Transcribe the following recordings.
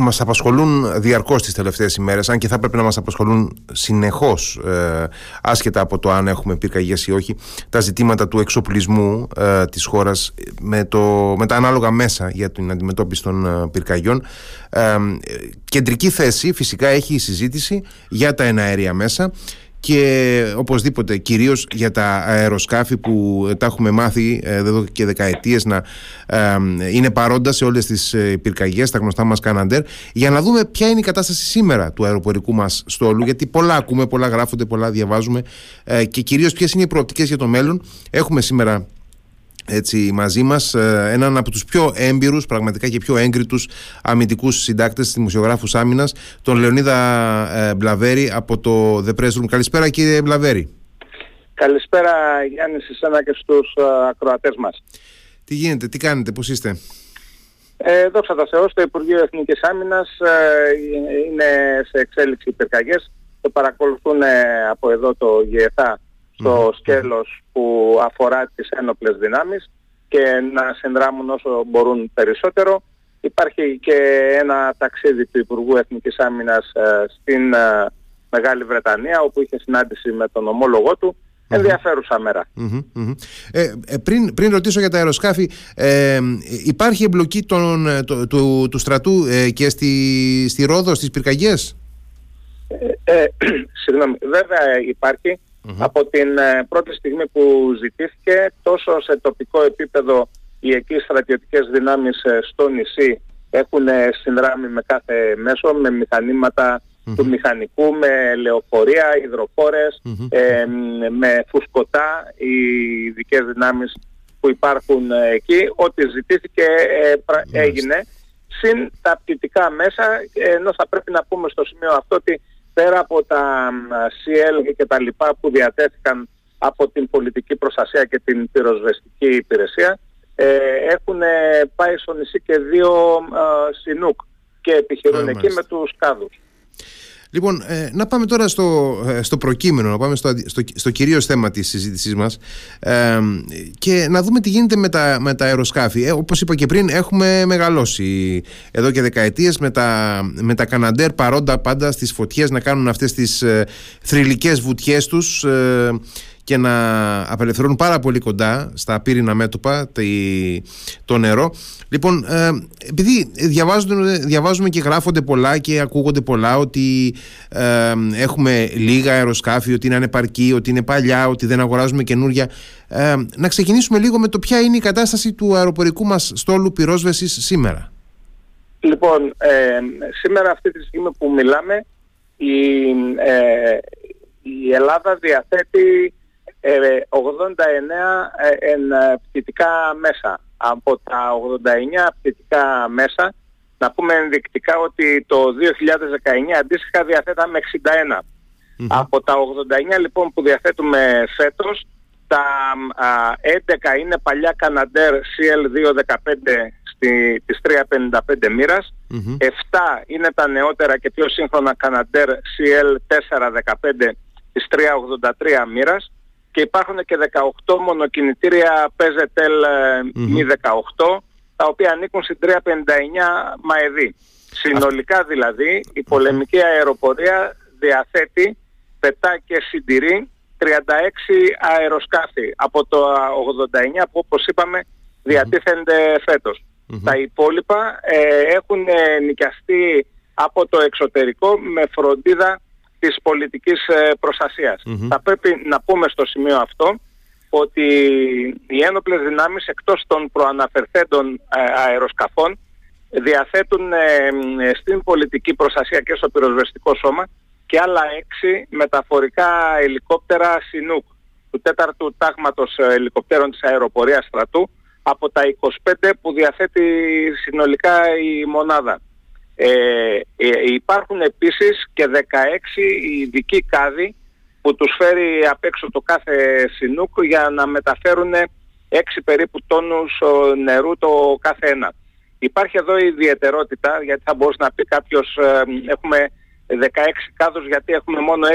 μας απασχολούν διαρκώς τις τελευταίες ημέρες αν και θα πρέπει να μας απασχολούν συνεχώς ε, άσχετα από το αν έχουμε πυρκαγιές ή όχι τα ζητήματα του εξοπλισμού ε, της χώρας με, το, με τα ανάλογα μέσα για την αντιμετώπιση των ε, πυρκαγιών. Ε, κεντρική θέση φυσικά έχει η συζήτηση για τα εναέρια μέσα και οπωσδήποτε κυρίως για τα αεροσκάφη που τα έχουμε μάθει ε, εδώ και δεκαετίες να ε, είναι παρόντα σε όλες τις ε, πυρκαγιές, τα γνωστά μας Καναντέρ. Για να δούμε ποια είναι η κατάσταση σήμερα του αεροπορικού μας στόλου γιατί πολλά ακούμε, πολλά γράφονται, πολλά διαβάζουμε και κυρίως ποιες είναι οι προοπτικές για το μέλλον. Έχουμε σήμερα έτσι, μαζί μας ε, έναν από τους πιο έμπειρους πραγματικά και πιο έγκριτους αμυντικούς συντάκτες δημοσιογράφους άμυνας τον Λεωνίδα ε, Μπλαβέρη από το The Press Room. Καλησπέρα κύριε Μπλαβέρη. Καλησπέρα Γιάννης σε εσένα και στους ε, ακροατές μας. Τι γίνεται, τι κάνετε, πώς είστε; Ε, δόξα τω Θεώ, το Υπουργείο Εθνικής Άμυνας είναι σε εξέλιξη πυρκαγιές. Το παρακολουθούν από εδώ το ΓΕΘΑ στο σκέλος που αφορά τις ένοπλες δυνάμεις και να συνδράμουν όσο μπορούν περισσότερο. Υπάρχει και ένα ταξίδι του Υπουργού Εθνικής Άμυνας ε, στην ε, Μεγάλη Βρετανία όπου είχε συνάντηση με τον ομόλογό του. Ενδιαφέρουσα Ε, πριν, πριν ρωτήσω για τα αεροσκάφη, ε, υπάρχει εμπλοκή των, του, του, του στρατού και στη, στη Ρόδο, στις πυρκαγιές; Ε, συγγνώμη, βέβαια υπάρχει. Από την ε, πρώτη στιγμή που ζητήθηκε τόσο σε τοπικό επίπεδο οι εκεί στρατιωτικές δυνάμεις ε, στο νησί έχουν ε, συνδράμει με κάθε μέσο, με μηχανηματα του μηχανικού, με λεωφορεία, με φουσκωτά, οι ειδικές δυνάμεις που υπάρχουν εκεί. Ό,τι ζητήθηκε έγινε. Συν τα πτυτικά μέσα, ενώ θα πρέπει να πούμε στο σημείο αυτό ότι πέρα από τα CL και τα λοιπά που διατέθηκαν από την πολιτική προστασία και την πυροσβεστική υπηρεσία ε, έχουν πάει στο νησί και δύο ε, συνούκ και επιχειρούν εκεί με τους κάδους. Λοιπόν, ε, να πάμε τώρα στο, ε, στο προκείμενο, να πάμε στο, στο, στο κυρίως θέμα της συζήτησής μας ε, και να δούμε τι γίνεται με τα, με τα αεροσκάφη. Ε, όπως είπα και πριν, έχουμε μεγαλώσει εδώ και δεκαετίες με τα, με τα Καναντέρ παρόντα πάντα στις φωτιές να κάνουν αυτές τις ε, θρηλυκές βουτιές τους και να απελευθερώνουν πάρα πολύ κοντά στα πύρινα μέτωπα το νερό. Λοιπόν, ε, επειδή διαβάζουμε και γράφονται πολλά και ακούγονται πολλά ότι ε, έχουμε λίγα αεροσκάφη, ότι είναι ανεπαρκή, ότι είναι παλιά, ότι δεν αγοράζουμε καινούρια, ε, να ξεκινήσουμε λίγο με το ποια είναι η κατάσταση του αεροπορικού μας στόλου πυρόσβεσης σήμερα. Λοιπόν, σήμερα αυτή τη στιγμή που μιλάμε η, η Ελλάδα διαθέτει 89 ε, εν ε, πτυτικά μέσα. Από τα 89 πτυτικά μέσα, να πούμε ενδεικτικά ότι το 2019 αντίστοιχα διαθέταμε 61. Από τα 89 λοιπόν που διαθέτουμε φέτος, τα 11 είναι παλιά Canadair CL215 στη, της 355 μοιρας 7 είναι τα νεότερα και πιο σύγχρονα Canadair CL415 της 383 μοίρας και υπάρχουν και 18 μονοκινητήρια PZL μη 18 τα οποία ανήκουν στην 359 ΜΑΕΔΗ. Συνολικά δηλαδή η πολεμική αεροπορία διαθέτει, πετά και συντηρεί 36 αεροσκάφη. Από το 89 που όπως είπαμε διατίθενται Τα υπόλοιπα ε, έχουν νοικιαστεί από το εξωτερικό με φροντίδα της πολιτικής ε, προστασιας Θα πρέπει να πούμε στο σημείο αυτό ότι οι ένοπλες δυνάμεις εκτός των προαναφερθέντων ε, αεροσκαφών διαθέτουν ε, στην πολιτική προστασία και στο πυροσβεστικό σώμα και άλλα έξι μεταφορικά ελικόπτερα Σινούκ του τέταρτου τάγματος ελικοπτέρων της αεροπορίας στρατού από τα 25 που διαθέτει συνολικά η μονάδα. Ε, ε, υπάρχουν επίσης και 16 ειδικοί κάδοι που τους φέρει απ' έξω το κάθε συνούκ για να μεταφέρουν 6 περίπου τόνους νερού το κάθε ένα. Υπάρχει εδώ η ιδιαιτερότητα γιατί θα μπορούσε να πει κάποιος ε, έχουμε 16 κάδους γιατί έχουμε μόνο 6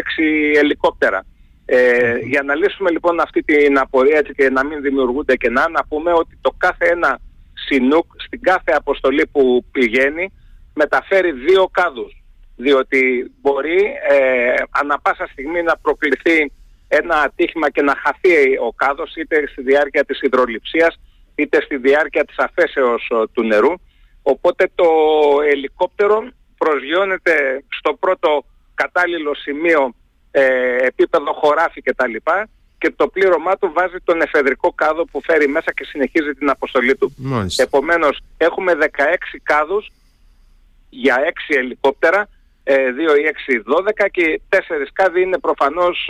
ελικόπτερα. Ε, για να λύσουμε λοιπόν αυτή την απορία έτσι, και να μην δημιουργούνται κενά να πούμε ότι το κάθε ένα συνούκ στην κάθε αποστολή που πηγαίνει μεταφέρει δύο κάδους διότι μπορεί ε, ανα πάσα στιγμή να προκληθεί ένα ατύχημα και να χαθεί ο κάδος είτε στη διάρκεια της υδροληψίας είτε στη διάρκεια της αφέσεως ε, του νερού. Οπότε το ελικόπτερο προσγειώνεται στο πρώτο κατάλληλο σημείο ε, επίπεδο χωράφι κτλ. Και το πλήρωμά του βάζει τον εφεδρικό κάδο που φέρει μέσα και συνεχίζει την αποστολή του. Μάλιστα. Επομένως έχουμε 16 κάδους για 6 ελικόπτερα, 2 ε, ή 6, 12 και 4 κάδοι είναι προφανώς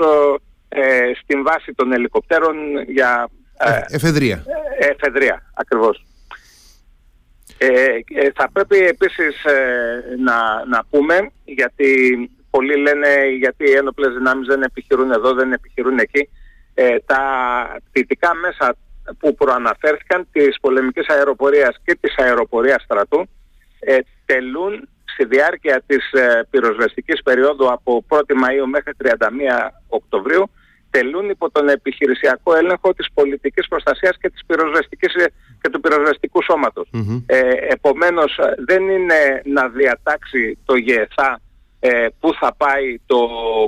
ε, στην βάση των ελικοπτέρων για... Ε, εφεδρεία. Ε, εφεδρεία, ακριβώς. Ε, θα πρέπει επίσης να, να πούμε, γιατί πολλοί λένε γιατί οι ένοπλες δυνάμεις δεν επιχειρούν εδώ, δεν επιχειρούν εκεί, τα πτυτικά μέσα που προαναφέρθηκαν της πολεμικής αεροπορίας και της αεροπορίας στρατού τελούν στη διάρκεια της ε, πυροσβεστικής περίοδου από 1η Μαΐου μέχρι 31 Οκτωβρίου τελούν υπό τον επιχειρησιακό έλεγχο της πολιτικής προστασίας και, της πυροσβεστικής, ε, και του πυροσβεστικού Ε, επομένως δεν είναι να διατάξει το ΓΕΘΑ ε, πού θα πάει το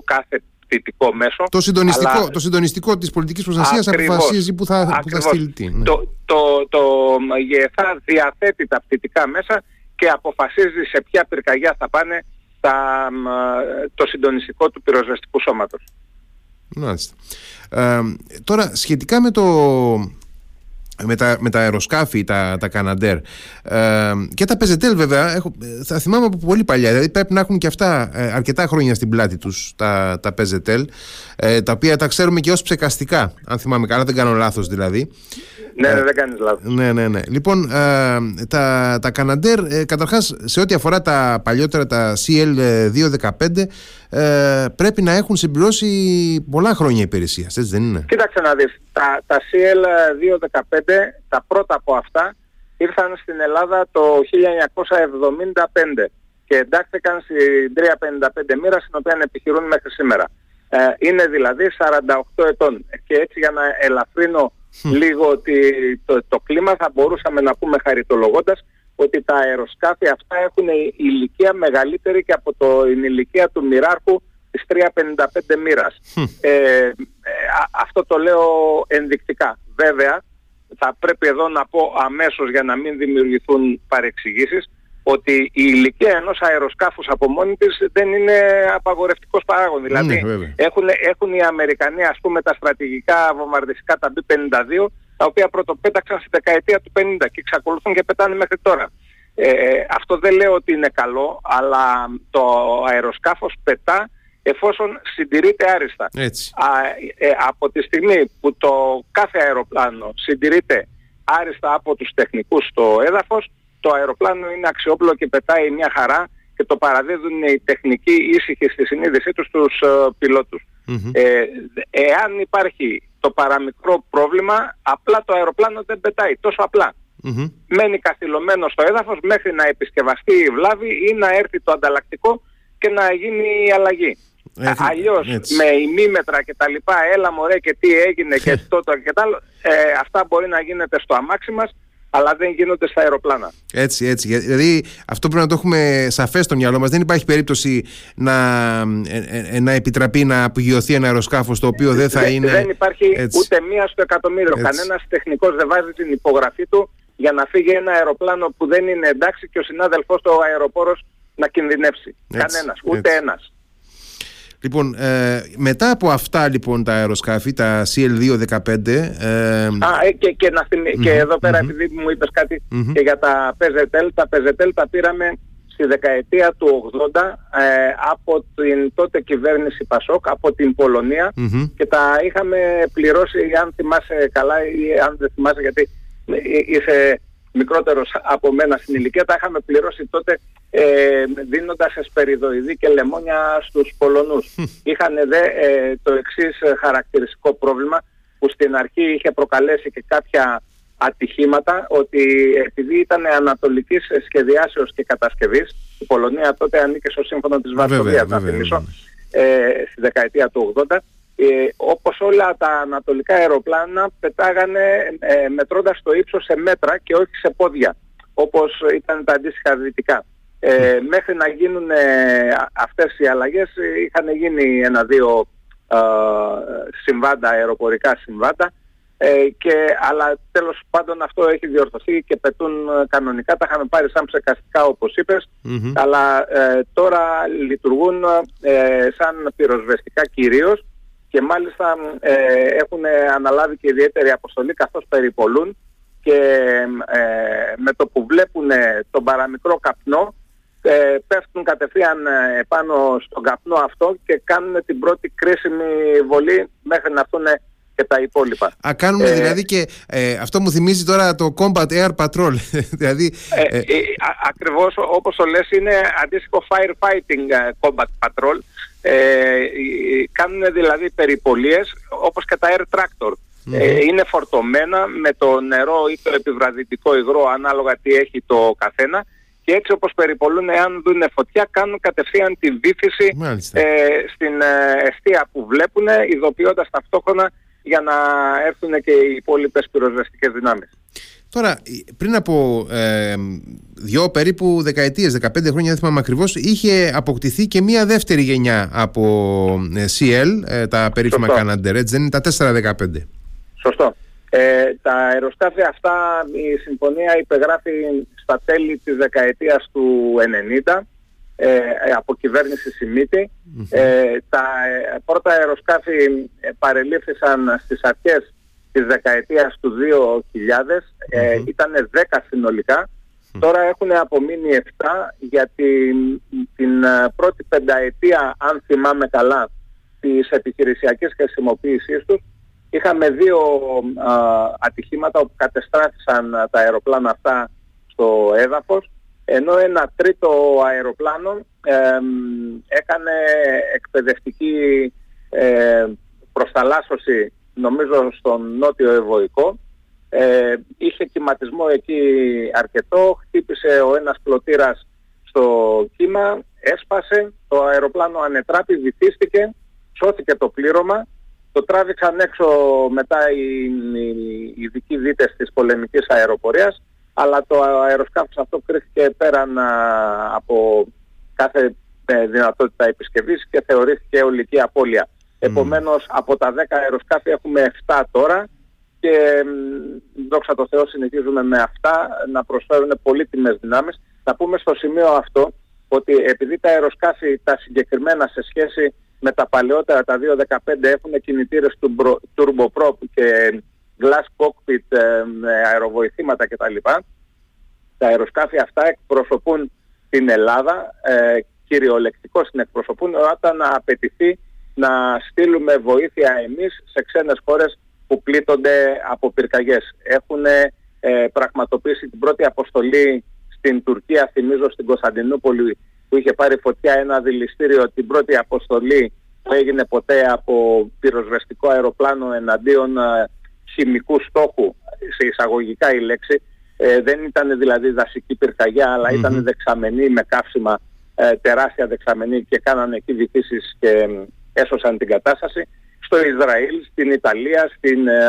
κάθε πτυτικό μέσο. Το συντονιστικό, αλλά... το συντονιστικό της πολιτικής προστασίας ακριβώς, αποφασίζει που θα, που θα στείλει τι. Ναι. Το, το, το ΓΕΘΑ διαθέτει τα πτυτικά μέσα και αποφασίζει σε ποια πυρκαγιά θα πάνε τα, το συντονιστικό του πυροσβεστικού σώματος. Μάλιστα. Ε, τώρα σχετικά με το με τα, με τα αεροσκάφη, τα, τα Καναντέρ ε, και τα Πεζετέλ βέβαια έχω, θα θυμάμαι από πολύ παλιά δηλαδή πρέπει να έχουν και αυτά ε, αρκετά χρόνια στην πλάτη τους τα, τα Πεζετέλ ε, τα οποία τα ξέρουμε και ως ψεκαστικά αν θυμάμαι καλά δεν κάνω λάθος δηλαδή ναι, ναι, δεν κάνεις λάθος. Ναι, ναι, ναι. Λοιπόν, ε, τα, τα Καναντέρ, ε, καταρχάς, σε ό,τι αφορά τα παλιότερα, τα CL215, ε, πρέπει να έχουν συμπληρώσει πολλά χρόνια υπηρεσίας, έτσι δεν είναι; Κοίταξε να δεις, τα, τα CL215, τα πρώτα από αυτά, ήρθαν στην Ελλάδα το 1975 και εντάχθηκαν στην 355 μοίρα, στην οποία επιχειρούν μέχρι σήμερα. Ε, είναι δηλαδή 48 ετών. Και έτσι για να ελαφρύνω λίγο ότι το, το κλίμα θα μπορούσαμε να πούμε χαριτολογώντας ότι τα αεροσκάφη αυτά έχουν ηλικία μεγαλύτερη και από το, την ηλικία του μοιράρχου της 355 μοίρας. Ε, ε, αυτό το λέω ενδεικτικά. Βέβαια, θα πρέπει εδώ να πω αμέσως για να μην δημιουργηθούν παρεξηγήσεις ότι η ηλικία ενός αεροσκάφους από μόνη της δεν είναι απαγορευτικός παράγον. Ναι, δηλαδή έχουν, έχουν οι Αμερικανοί ας πούμε τα στρατηγικά βομβαρδιστικά τα B-52 τα οποία πρωτοπέταξαν στη δεκαετία του 50 και εξακολουθούν και πετάνε μέχρι τώρα. Ε, αυτό δεν λέω ότι είναι καλό, αλλά το αεροσκάφος πετά εφόσον συντηρείται άριστα. Έτσι. ε, από τη στιγμή που το κάθε αεροπλάνο συντηρείται άριστα από τους τεχνικούς στο έδαφος, το αεροπλάνο είναι αξιόπλο και πετάει μια χαρά και το παραδίδουν οι τεχνικοί ήσυχοι στη συνείδησή τους στους uh, πιλότους. Ε, εάν υπάρχει το παραμικρό πρόβλημα, απλά το αεροπλάνο δεν πετάει, τόσο Μένει καθυλωμένο στο έδαφος μέχρι να επισκευαστεί η βλάβη ή να έρθει το ανταλλακτικό και να γίνει η αλλαγή. Έτσι, Αλλιώς με ημίμετρα και τα λοιπά, έλα μωρέ και τι έγινε και τότε και τα ε, αυτά μπορεί να γίνεται στο αμάξι μας αλλά δεν γίνονται στα αεροπλάνα. Έτσι, έτσι. Δηλαδή αυτό πρέπει να το έχουμε σαφές στο μυαλό μας. Δεν υπάρχει περίπτωση να, ε, ε, ε, να επιτραπεί να απογειωθεί ένα αεροσκάφος το οποίο δεν θα είναι. Δεν υπάρχει έτσι. ούτε μία στο εκατομμύριο. Κανένας τεχνικός δεν βάζει την υπογραφή του για να φύγει ένα αεροπλάνο που δεν είναι εντάξει και ο συνάδελφός του αεροπόρος να κινδυνεύσει. Κανένας, ούτε ένας. Λοιπόν, ε, μετά από αυτά λοιπόν τα αεροσκάφη, τα CL2-15... Ε, Α, ε, και, και, να και εδώ πέρα επειδή μου είπες κάτι και για τα PZL, τα PZL τα πήραμε στη δεκαετία του 80 ε, από την τότε κυβέρνηση Πασόκ, από την πολωνια και τα είχαμε πληρώσει, αν θυμάσαι καλά ή αν δεν θυμάσαι γιατί είσαι μικρότερος από μένα στην ηλικία, τα είχαμε πληρώσει τότε ε, δίνοντας εσπεριδοειδή και λεμόνια στους Πολωνούς. Είχαν δε ε, το εξής χαρακτηριστικό πρόβλημα που στην αρχή είχε προκαλέσει και κάποια ατυχήματα ότι επειδή ήταν ανατολικής σχεδιάσεως και κατασκευής η Πολωνία τότε ανήκε στο σύμφωνο της Βαρσοβίας θα θυμίσω ε, στη δεκαετία του 80 ε, όπως όλα τα ανατολικά αεροπλάνα πετάγανε ε, μετρώντας το ύψος σε μέτρα και όχι σε πόδια όπως ήταν τα αντίστοιχα δυτικά. Ε, μέχρι να γίνουν αυτές οι αλλαγές είχαν γίνει ένα-δύο συμβάντα, αεροπορικά συμβάντα ε, και, αλλά τέλος πάντων αυτό έχει διορθωθεί και πετούν ε, κανονικά. Τα είχαμε πάρει σαν ψεκαστικά όπως αλλά ε, τώρα λειτουργούν ε, σαν πυροσβεστικά κυρίως και μάλιστα έχουν αναλάβει και ιδιαίτερη αποστολή καθώς περιπολούν και με το που βλέπουν τον παραμικρό καπνό πέφτουν κατευθείαν επάνω στον καπνό αυτό και κάνουν την πρώτη κρίσιμη βολή μέχρι να έρθουν και τα υπόλοιπα. Α, κάνουμε ε, δηλαδή και ε, αυτό μου θυμίζει τώρα το Combat Air Patrol. δηλαδή, ε, ε, ε ακριβώς όπως το λες είναι αντίστοιχο Firefighting Combat Patrol. Κάνουν δηλαδή περιπολίες όπως και τα Air Tractor. είναι φορτωμένα με το νερό ή το επιβραδυτικό υγρό ανάλογα τι έχει το καθένα και έτσι όπως περιπολούν εάν δουν φωτιά κάνουν κατευθείαν τη βήθηση στην αιστεία που βλέπουν ειδοποιώντας ταυτόχρονα για να έρθουν και οι υπόλοιπες πυροσβεστικές δυνάμεις. Τώρα, πριν από ε, δυο περίπου δεκαετίες, 15 χρόνια, δεν θυμάμαι ακριβώς, είχε αποκτηθεί και μία δεύτερη γενιά από ε, CL, ε, τα περίφημα Canadair, έτσι δεν είναι τα 415. Σωστό. Ε, τα αεροσκάφη αυτά, η συμφωνία υπεγράφει στα τέλη της δεκαετίας του 90 ε, από κυβέρνηση Ε, τα ε, πρώτα αεροσκάφη ε, παρελήφθησαν στις αρχές της δεκαετίας του 2000, ε, ήταν 10 συνολικά. Τώρα έχουν απομείνει 7 γιατί την ε, πρώτη πενταετία, αν θυμάμαι καλά, της επιχειρησιακής χρησιμοποίησής τους, είχαμε δύο ατυχήματα όπου κατεστράφησαν τα αεροπλάνα αυτά στο έδαφος ενώ ένα τρίτο αεροπλάνο έκανε εκπαιδευτική ε, προσταλάσσωση νομίζω στον νότιο Ευωικό ε, είχε κυματισμό εκεί αρκετό, χτύπησε ο ένας πλωτήρας στο κύμα, έσπασε, το αεροπλάνο ανετράπη, βυθίστηκε, σώθηκε το πλήρωμα, το τράβηξαν έξω μετά οι, οι ειδικοί δίτες της πολεμικής αεροπορίας αλλά το αεροσκάφος αυτό κρίθηκε πέραν από κάθε ε, δυνατότητα επισκευής και θεωρήθηκε ολική απώλεια. Mm. Επομένως από τα 10 αεροσκάφη έχουμε 7 τώρα και δόξα τω Θεώ συνεχίζουμε με αυτά να προσφέρουν πολύτιμες δυνάμεις. Να πούμε στο σημείο αυτό ότι επειδή τα αεροσκάφη τα συγκεκριμένα σε σχέση με τα παλαιότερα, τα 2.15 έχουν κινητήρες του turboprop και glass cockpit, ε, αεροβοηθήματα κτλ. Τα αεροσκάφη αυτά εκπροσωπούν την Ελλάδα, ε, κυριολεκτικώς την εκπροσωπούν όταν απαιτηθεί να στείλουμε βοήθεια εμείς σε ξένες χώρες που πλήττονται από πυρκαγιές. Έχουν ε, πραγματοποιήσει την πρώτη αποστολή στην Τουρκία, θυμίζω στην Κωνσταντινούπολη που είχε πάρει φωτιά ένα δηληστήριο. Την πρώτη αποστολή που έγινε ποτέ από πυροσβεστικό αεροπλάνο εναντίον ε, χημικού στόχου, σε εισαγωγικά η λέξη, ε, δεν ήταν δηλαδή δασική πυρκαγιά, αλλά ήταν δεξαμενή με καύσιμα, ε, τεράστια δεξαμενή και κάνανε εκεί βυθίσεις και έσωσαν την κατάσταση. Στο Ισραήλ, στην Ιταλία, στην ε,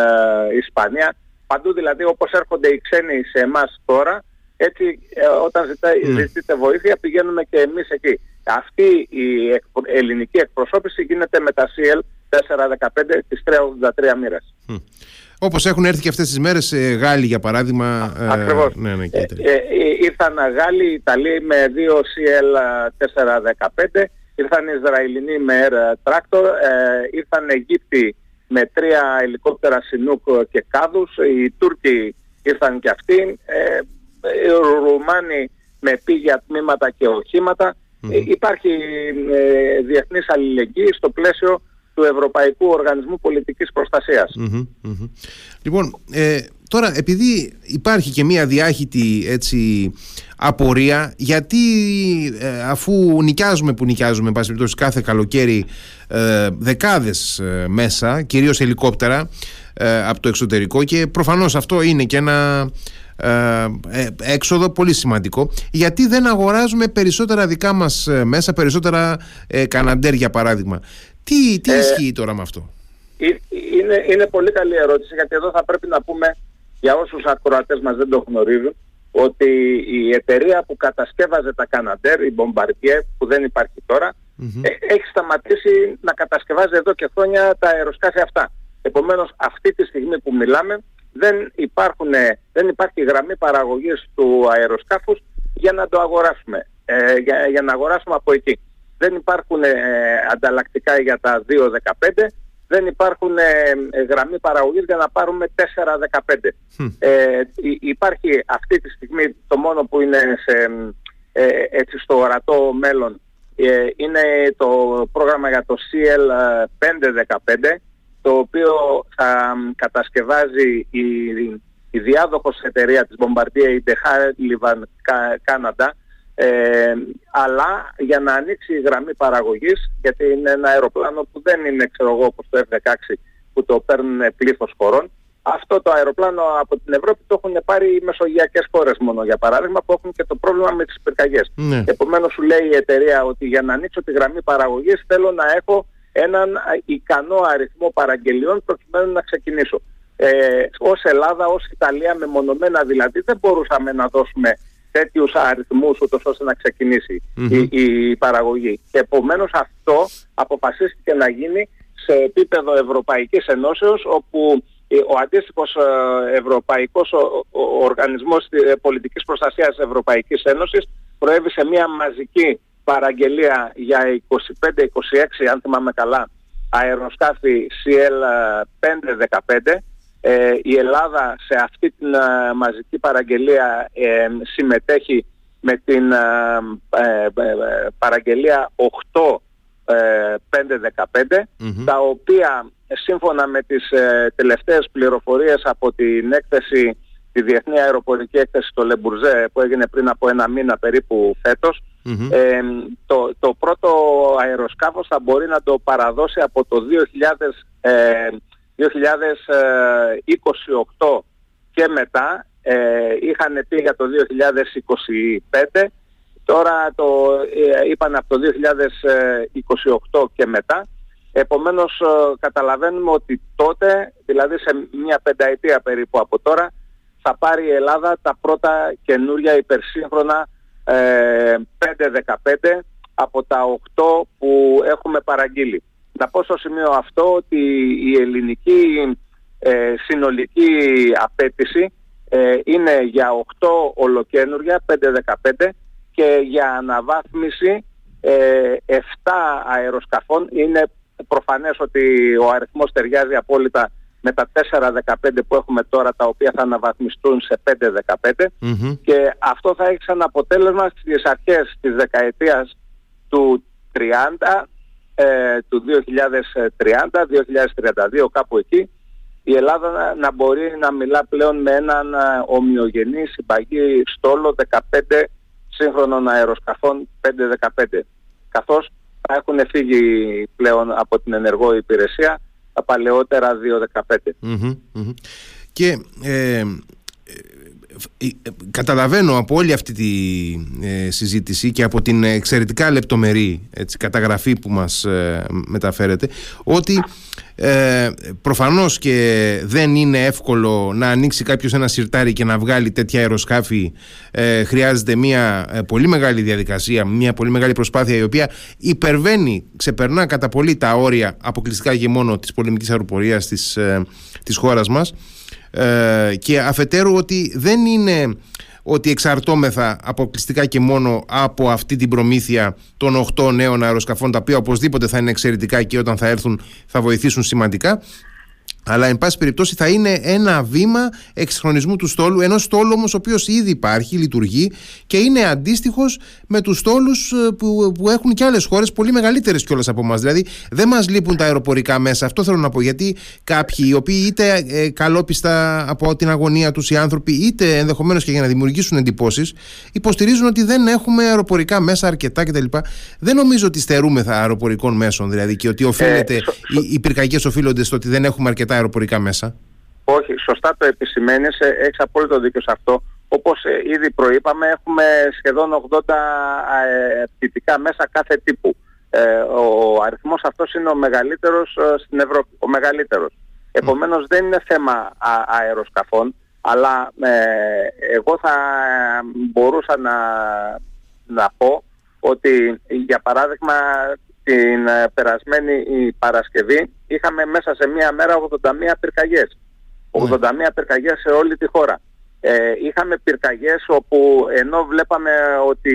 Ισπανία, παντού δηλαδή όπως έρχονται οι ξένοι σε εμάς τώρα, έτσι ε, όταν ζητάει, ζητείτε βοήθεια πηγαίνουμε και εμείς εκεί. Αυτή η ελληνική εκπροσώπηση γίνεται με τα CL 415 τις 383 μοίρες. Όπως έχουν έρθει και αυτές τις μέρες ε, Γάλλοι για παράδειγμα. Ε, ακριβώς. Ναι, ναι, ε, ε, ήρθαν Γάλλοι, Ιταλοί με δύο CL415, ήρθαν Ισραηλινοί με Air Tractor, ε, ήρθαν Αιγύπτιοι με τρία ελικόπτερα Sinook και κάδους, οι Τούρκοι ήρθαν και αυτοί, ε, οι Ρουμάνοι με πήγια τμήματα και οχήματα. υπάρχει ε, διεθνής αλληλεγγύη στο πλαίσιο του Ευρωπαϊκού Οργανισμού Πολιτικής Λοιπόν, ε, τώρα επειδή υπάρχει και μία διάχυτη έτσι, απορία γιατί ε, αφού νοικιάζουμε που νοικιάζουμε πάση περιπτώσει κάθε καλοκαίρι ε, δεκάδες ε, μέσα, κυρίως ελικόπτερα από το εξωτερικό και προφανώς αυτό είναι και ένα έξοδο πολύ σημαντικό γιατί δεν αγοράζουμε περισσότερα δικά μας μέσα περισσότερα ε, καναντέρ για παράδειγμα τι, τι ε, ισχύει τώρα με αυτό. Είναι, είναι πολύ καλή ερώτηση γιατί εδώ θα πρέπει να πούμε για όσους ακροατές μας δεν το γνωρίζουν ότι η εταιρεία που κατασκεύαζε τα Καναντέρ, η Bombardier, που δεν υπάρχει ε, έχει σταματήσει να κατασκευάζει εδώ και χρόνια τα αεροσκάφη αυτά. Επομένως αυτή τη στιγμή που μιλάμε δεν, υπάρχουν, δεν υπάρχει γραμμή παραγωγής του αεροσκάφους για να το αγοράσουμε, ε, για, για να αγοράσουμε από εκεί. Δεν υπάρχουν ε, ανταλλακτικά για τα 2.15, δεν υπάρχουν ε, γραμμή παραγωγής για να πάρουμε 4.15. Ε, υπάρχει αυτή τη στιγμή το μόνο που είναι σε, έτσι στο ορατό μέλλον είναι το πρόγραμμα για το CL515 το οποίο θα κατασκευάζει η, η διάδοχος εταιρεία της Bombardier, η De Havilland Canada, ε, αλλά για να ανοίξει η γραμμή παραγωγής, γιατί είναι ένα αεροπλάνο που δεν είναι, ξέρω εγώ, όπως το F-16 που το παίρνουν πλήθος χωρών, αυτό το αεροπλάνο από την Ευρώπη το έχουν πάρει οι μεσογειακές χώρες μόνο για παράδειγμα που έχουν και το πρόβλημα με τις πυρκαγιές. Ναι. Επομένως σου λέει η εταιρεία ότι για να ανοίξω τη γραμμή παραγωγής θέλω να έχω έναν ικανό αριθμό παραγγελιών προκειμένου να ξεκινήσω. Ε, ως Ελλάδα, ως Ιταλία μεμονωμένα δηλαδή δεν μπορούσαμε να δώσουμε τέτοιους αριθμούς ούτως ώστε να ξεκινησει η, παραγωγή. Και επομένως αυτό αποφασίστηκε να γίνει σε επίπεδο Ευρωπαϊκής Ενώσεως όπου ο αντίστοιχος ε, Ευρωπαϊκός Οργανισμός ε, Πολιτικής Προστασίας της Ευρωπαϊκής Ένωσης προέβη σε μια μαζική παραγγελία για 25-26, αν θυμάμαι καλά, αεροσκάφη CL515. Ε, η Ελλάδα σε αυτή την ε, μαζική παραγγελία ε, συμμετέχει με την παραγγελία 8-515, τα οποία σύμφωνα με τις τελευταίες πληροφορίες από την έκθεση, τη Διεθνή Αεροπορική Έκθεση στο Λεμπουρζέ που έγινε πριν από ένα μήνα περίπου φέτος, ε, το, το πρώτο αεροσκάφος θα μπορεί να το παραδώσει από το 2000, 2028 και μετά. Ε, είχαν πει για το 2025, τώρα το ε, είπαν από το 2028 και μετά. Επομένως ε, καταλαβαίνουμε ότι τότε, δηλαδή σε μια πενταετία περίπου από τώρα, θα πάρει η Ελλάδα τα πρώτα καινούρια υπερσύγχρονα 5-15 ε, από τα 8 που έχουμε παραγγείλει. Να πω στο σημείο αυτό ότι η ελληνική ε, συνολική απέτηση ε, είναι για 8 ολοκένουργια, 5-15 και για αναβάθμιση 7 αεροσκαφών. Είναι προφανές ότι ο αριθμός ταιριάζει απόλυτα με τα 4-15 που έχουμε τώρα τα οποία θα αναβαθμιστούν σε 5-15 και αυτό θα έχει σαν αποτέλεσμα στις αρχές της δεκαετίας του 30 ε, του 2030, 2032 κάπου εκεί η Ελλάδα να, μπορεί να μιλά πλέον με έναν ε, ομοιογενή συμπαγή στόλο 15 σύγχρονων αεροσκαφών 5-15 καθώς θα έχουν φύγει πλέον από την ενεργό υπηρεσία τα παλαιότερα 2.15. Και ε, ε, ε, καταλαβαίνω από όλη αυτή τη συζήτηση και από την εξαιρετικά λεπτομερή έτσι, καταγραφή που μας μεταφέρετε ότι ε, προφανώς και δεν είναι εύκολο να ανοίξει κάποιος ένα σιρτάρι και να βγάλει τέτοια αεροσκάφη. Ε, χρειάζεται μια ε, πολύ μεγάλη διαδικασία μια πολύ μεγάλη προσπάθεια η οποία υπερβαίνει, ξεπερνά κατά πολύ τα όρια αποκλειστικά και μόνο της πολεμικής αεροπορίας της, ε, της χώρας μας ε, και αφετέρου ότι δεν είναι ότι εξαρτώμεθα αποκλειστικά και μόνο από αυτή την προμήθεια των 8 νέων αεροσκαφών τα οποία οπωσδήποτε θα είναι εξαιρετικά και όταν θα έρθουν θα βοηθήσουν σημαντικά αλλά εν πάση περιπτώσει θα είναι ένα βήμα εξυγχρονισμού του στόλου, ενός στόλου όμως ο οποίος ήδη υπάρχει, λειτουργεί και είναι αντίστοιχος με τους στόλους ε, που, που έχουν και άλλες χώρες πολύ μεγαλύτερες κιόλας από εμάς. Δηλαδή δεν μας λείπουν τα αεροπορικά μέσα. Αυτό θέλω να πω. Γιατί κάποιοι οι οποίοι είτε ε, καλόπιστα από την αγωνία τους οι άνθρωποι, είτε ενδεχομένως και για να δημιουργήσουν εντυπώσεις, υποστηρίζουν ότι δεν έχουμε αεροπορικά μέσα αρκετά κτλ. Δεν νομίζω ότι στερούμεθα αεροπορικών μέσων δηλαδή και ότι οφείλεται, ε, οι, οι πυρκαγιές οφείλονται στο ότι δεν έχουμε αρκετά αεροπορικά μέσα. Όχι, σωστά το επισημαίνεις, ε, έχεις απόλυτο δίκιο σε αυτό. Όπως ε, ήδη προείπαμε, έχουμε σχεδόν 80 πτυτικά μέσα κάθε τύπου. Ε, ο αριθμός αυτός είναι ο μεγαλύτερος στην Ευρώπη, ο μεγαλύτερος. Επομένως δεν είναι θέμα αεροσκαφών, Αλλά εγώ θα μπορούσα να, να πω ότι για παράδειγμα την περασμένη η Παρασκευή είχαμε μέσα σε μία μέρα 81 πυρκαγιές. 81 ναι. πυρκαγιές σε όλη τη χώρα. Ε, είχαμε πυρκαγιές όπου ενώ βλέπαμε ότι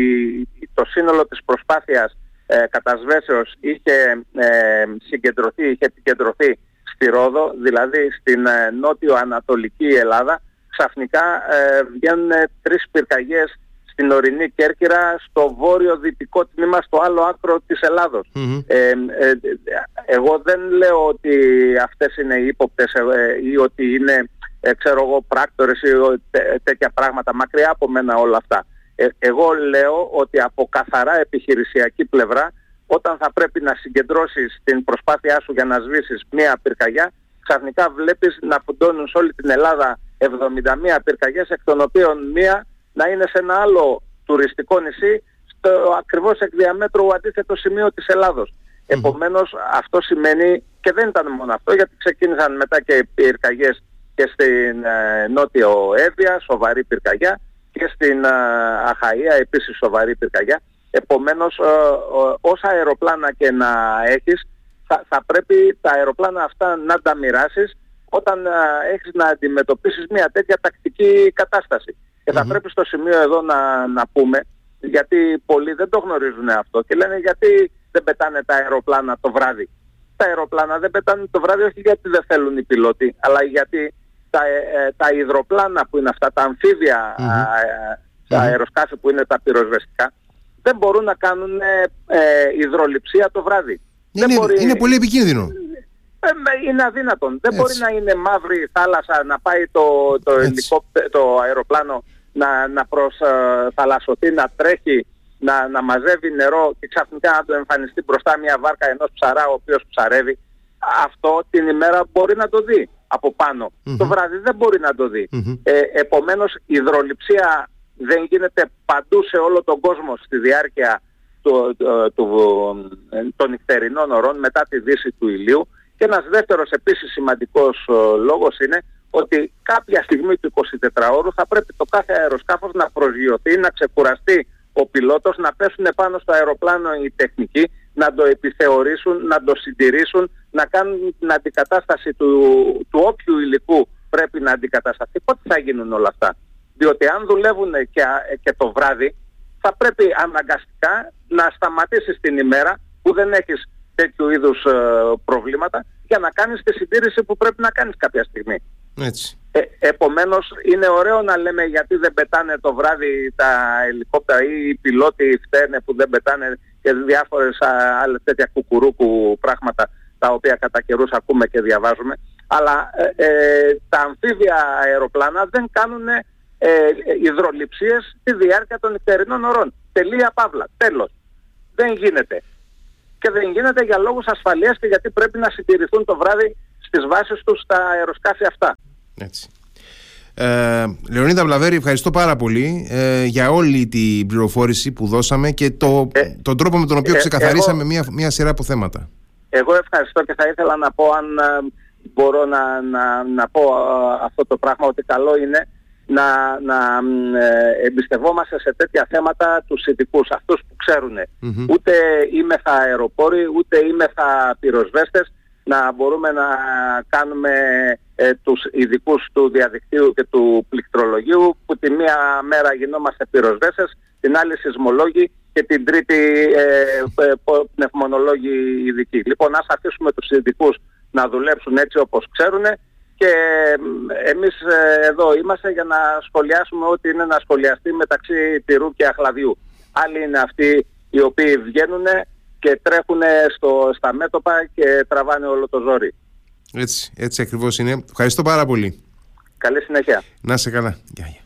το σύνολο της προσπάθειας ε, κατασβέσεως είχε ε, συγκεντρωθεί, είχε επικεντρωθεί στη Ρόδο, δηλαδή στην ε, νότιο-ανατολική Ελλάδα, ξαφνικά ε, βγαίνουν τρεις πυρκαγιές στην ορεινή Κέρκυρα, στο βόρειο-δυτικό τμήμα, στο άλλο άκρο της ελλαδος εγώ δεν λέω ότι αυτές είναι ύποπτες ή ότι είναι ε, ξέρω εγώ, πράκτορες ή τέτοια πράγματα. Μακριά από μένα όλα αυτά. Ε, εγώ λέω ότι από καθαρά επιχειρησιακή πλευρά, όταν θα πρέπει να συγκεντρώσεις την προσπάθειά σου για να σβήσεις μία πυρκαγιά, ξαφνικά βλέπεις να φουντώνουν σε όλη την Ελλάδα 71 πυρκαγιές, εκ των οποίων μία να είναι σε ένα άλλο τουριστικό νησί, στο ακριβώς εκ διαμέτρου αντίθετο σημείο της Ελλάδος. Επομένως αυτό σημαίνει, και δεν ήταν μόνο αυτό, γιατί ξεκίνησαν μετά και οι πυρκαγιές και στην ε, Νότιο Εύβοια, σοβαρή πυρκαγιά και στην ε, Αχαΐα επίσης σοβαρή πυρκαγιά. Επομένως ε, όσα αεροπλάνα και να έχεις θα, θα πρέπει τα αεροπλάνα αυτά να τα μοιράσεις όταν έχεις να αντιμετωπίσεις μια τέτοια τακτική κατάσταση. Και θα πρέπει στο σημείο εδώ να, να πούμε, γιατί πολλοί δεν το γνωρίζουν αυτό και λένε γιατί δεν πετάνε τα αεροπλάνα το βράδυ. Τα αεροπλάνα δεν πετάνε το βράδυ όχι γιατί δεν θέλουν οι πιλότοι, αλλά γιατί τα, ε, τα υδροπλάνα που είναι αυτά, τα αμφιβια τα αεροσκάφη που είναι τα πυροσβεστικά, δεν μπορούν να κάνουν ε, ε υδροληψία το βράδυ. Είναι, είναι πολύ επικίνδυνο. Ε, είναι αδύνατον. Δεν μπορεί να είναι μαύρη θάλασσα, να πάει το, το, το αεροπλάνο να, να προσθαλασσωθεί, να τρέχει, να, να μαζεύει νερό και ξαφνικά να του εμφανιστεί μπροστά μια βάρκα ενός ψαρά ο οποίος ψαρεύει. Αυτό την ημέρα μπορεί να το δει από Το βράδυ δεν μπορεί να το δει. Mm-hmm. Ε, επομένως η υδροληψία δεν γίνεται παντού σε όλο τον κόσμο στη διάρκεια του, του, των νυχτερινών ωρών μετά τη δύση του ηλίου. Και ένας δεύτερος επίσης σημαντικός λόγος είναι ότι κάποια στιγμή του 24ωρου θα πρέπει το κάθε αεροσκάφος να προσγειωθεί, να ξεκουραστεί ο πιλότος, να πέσουν πάνω στο αεροπλάνο οι τεχνικοί, να το επιθεωρήσουν, να το συντηρήσουν, να κάνουν την αντικατάσταση του, του όποιου υλικού πρέπει να αντικατασταθεί. Πότε θα γίνουν όλα αυτά; Διότι αν δουλεύουν και, και το βράδυ, θα πρέπει αναγκαστικά να σταματήσεις την ημέρα που δεν έχεις τέτοιου είδους ε, προβλήματα για να κάνεις τη συντήρηση που πρέπει να κάνεις κάποια στιγμή. Έτσι. Ε, επομένως είναι ωραίο να λέμε γιατί δεν πετάνε το βράδυ τα ελικόπτερα ή οι πιλότοι φταίνε που δεν πετάνε και διάφορες άλλες τέτοια κουκουρούκου πράγματα τα οποία κατά καιρούς ακούμε και διαβάζουμε. Αλλά ε, ε, τα αμφίβια αεροπλάνα δεν κάνουν ε, υδροληψίες στη διάρκεια των νυχτερινών ωρών. Τελεία παύλα. Τέλος. Δεν γίνεται. Και δεν γίνεται για λόγους ασφαλείας και γιατί πρέπει να συντηρηθούν το βράδυ στις βάσεις τους τα αεροσκάφη αυτά. Έτσι. Ε, Λεωνίδα Βλαβέρη, ευχαριστώ πάρα πολύ ε, για όλη την πληροφόρηση που δώσαμε και το, ε, τον τρόπο με τον οποίο ε, ξεκαθαρίσαμε μια, μια σειρά από θέματα. Εγώ ευχαριστώ και θα ήθελα να πω αν ε, μπορώ να, να, να πω αυτό το πράγμα ότι καλό είναι να, να εμπιστευόμαστε σε τέτοια θέματα τους ειδικούς, αυτούς που ξέρουν. Ούτε είμαι θα αεροπόροι, ούτε είμαι θα πυροσβέστες, να μπορούμε να κάνουμε ε, τους ειδικούς του διαδικτύου και του πληκτρολογίου που τη μία μέρα γινόμαστε πυροσβέστες, την άλλη σεισμολόγοι και την τρίτη ε, ε πνευμονολόγοι ειδικοί. Λοιπόν, ας αφήσουμε τους ειδικούς να δουλέψουν έτσι όπως ξέρουν και εμείς ε, εδώ είμαστε για να σχολιάσουμε ό,τι είναι να σχολιαστεί μεταξύ τυρού και αχλαδιού. Άλλοι είναι αυτοί οι οποίοι βγαίνουν και τρέχουν στο, στα μέτωπα και τραβάνε όλο το ζόρι. Έτσι, έτσι ακριβώς είναι. Ευχαριστώ πάρα πολύ. Καλή συνέχεια. Να σε καλά. Γεια,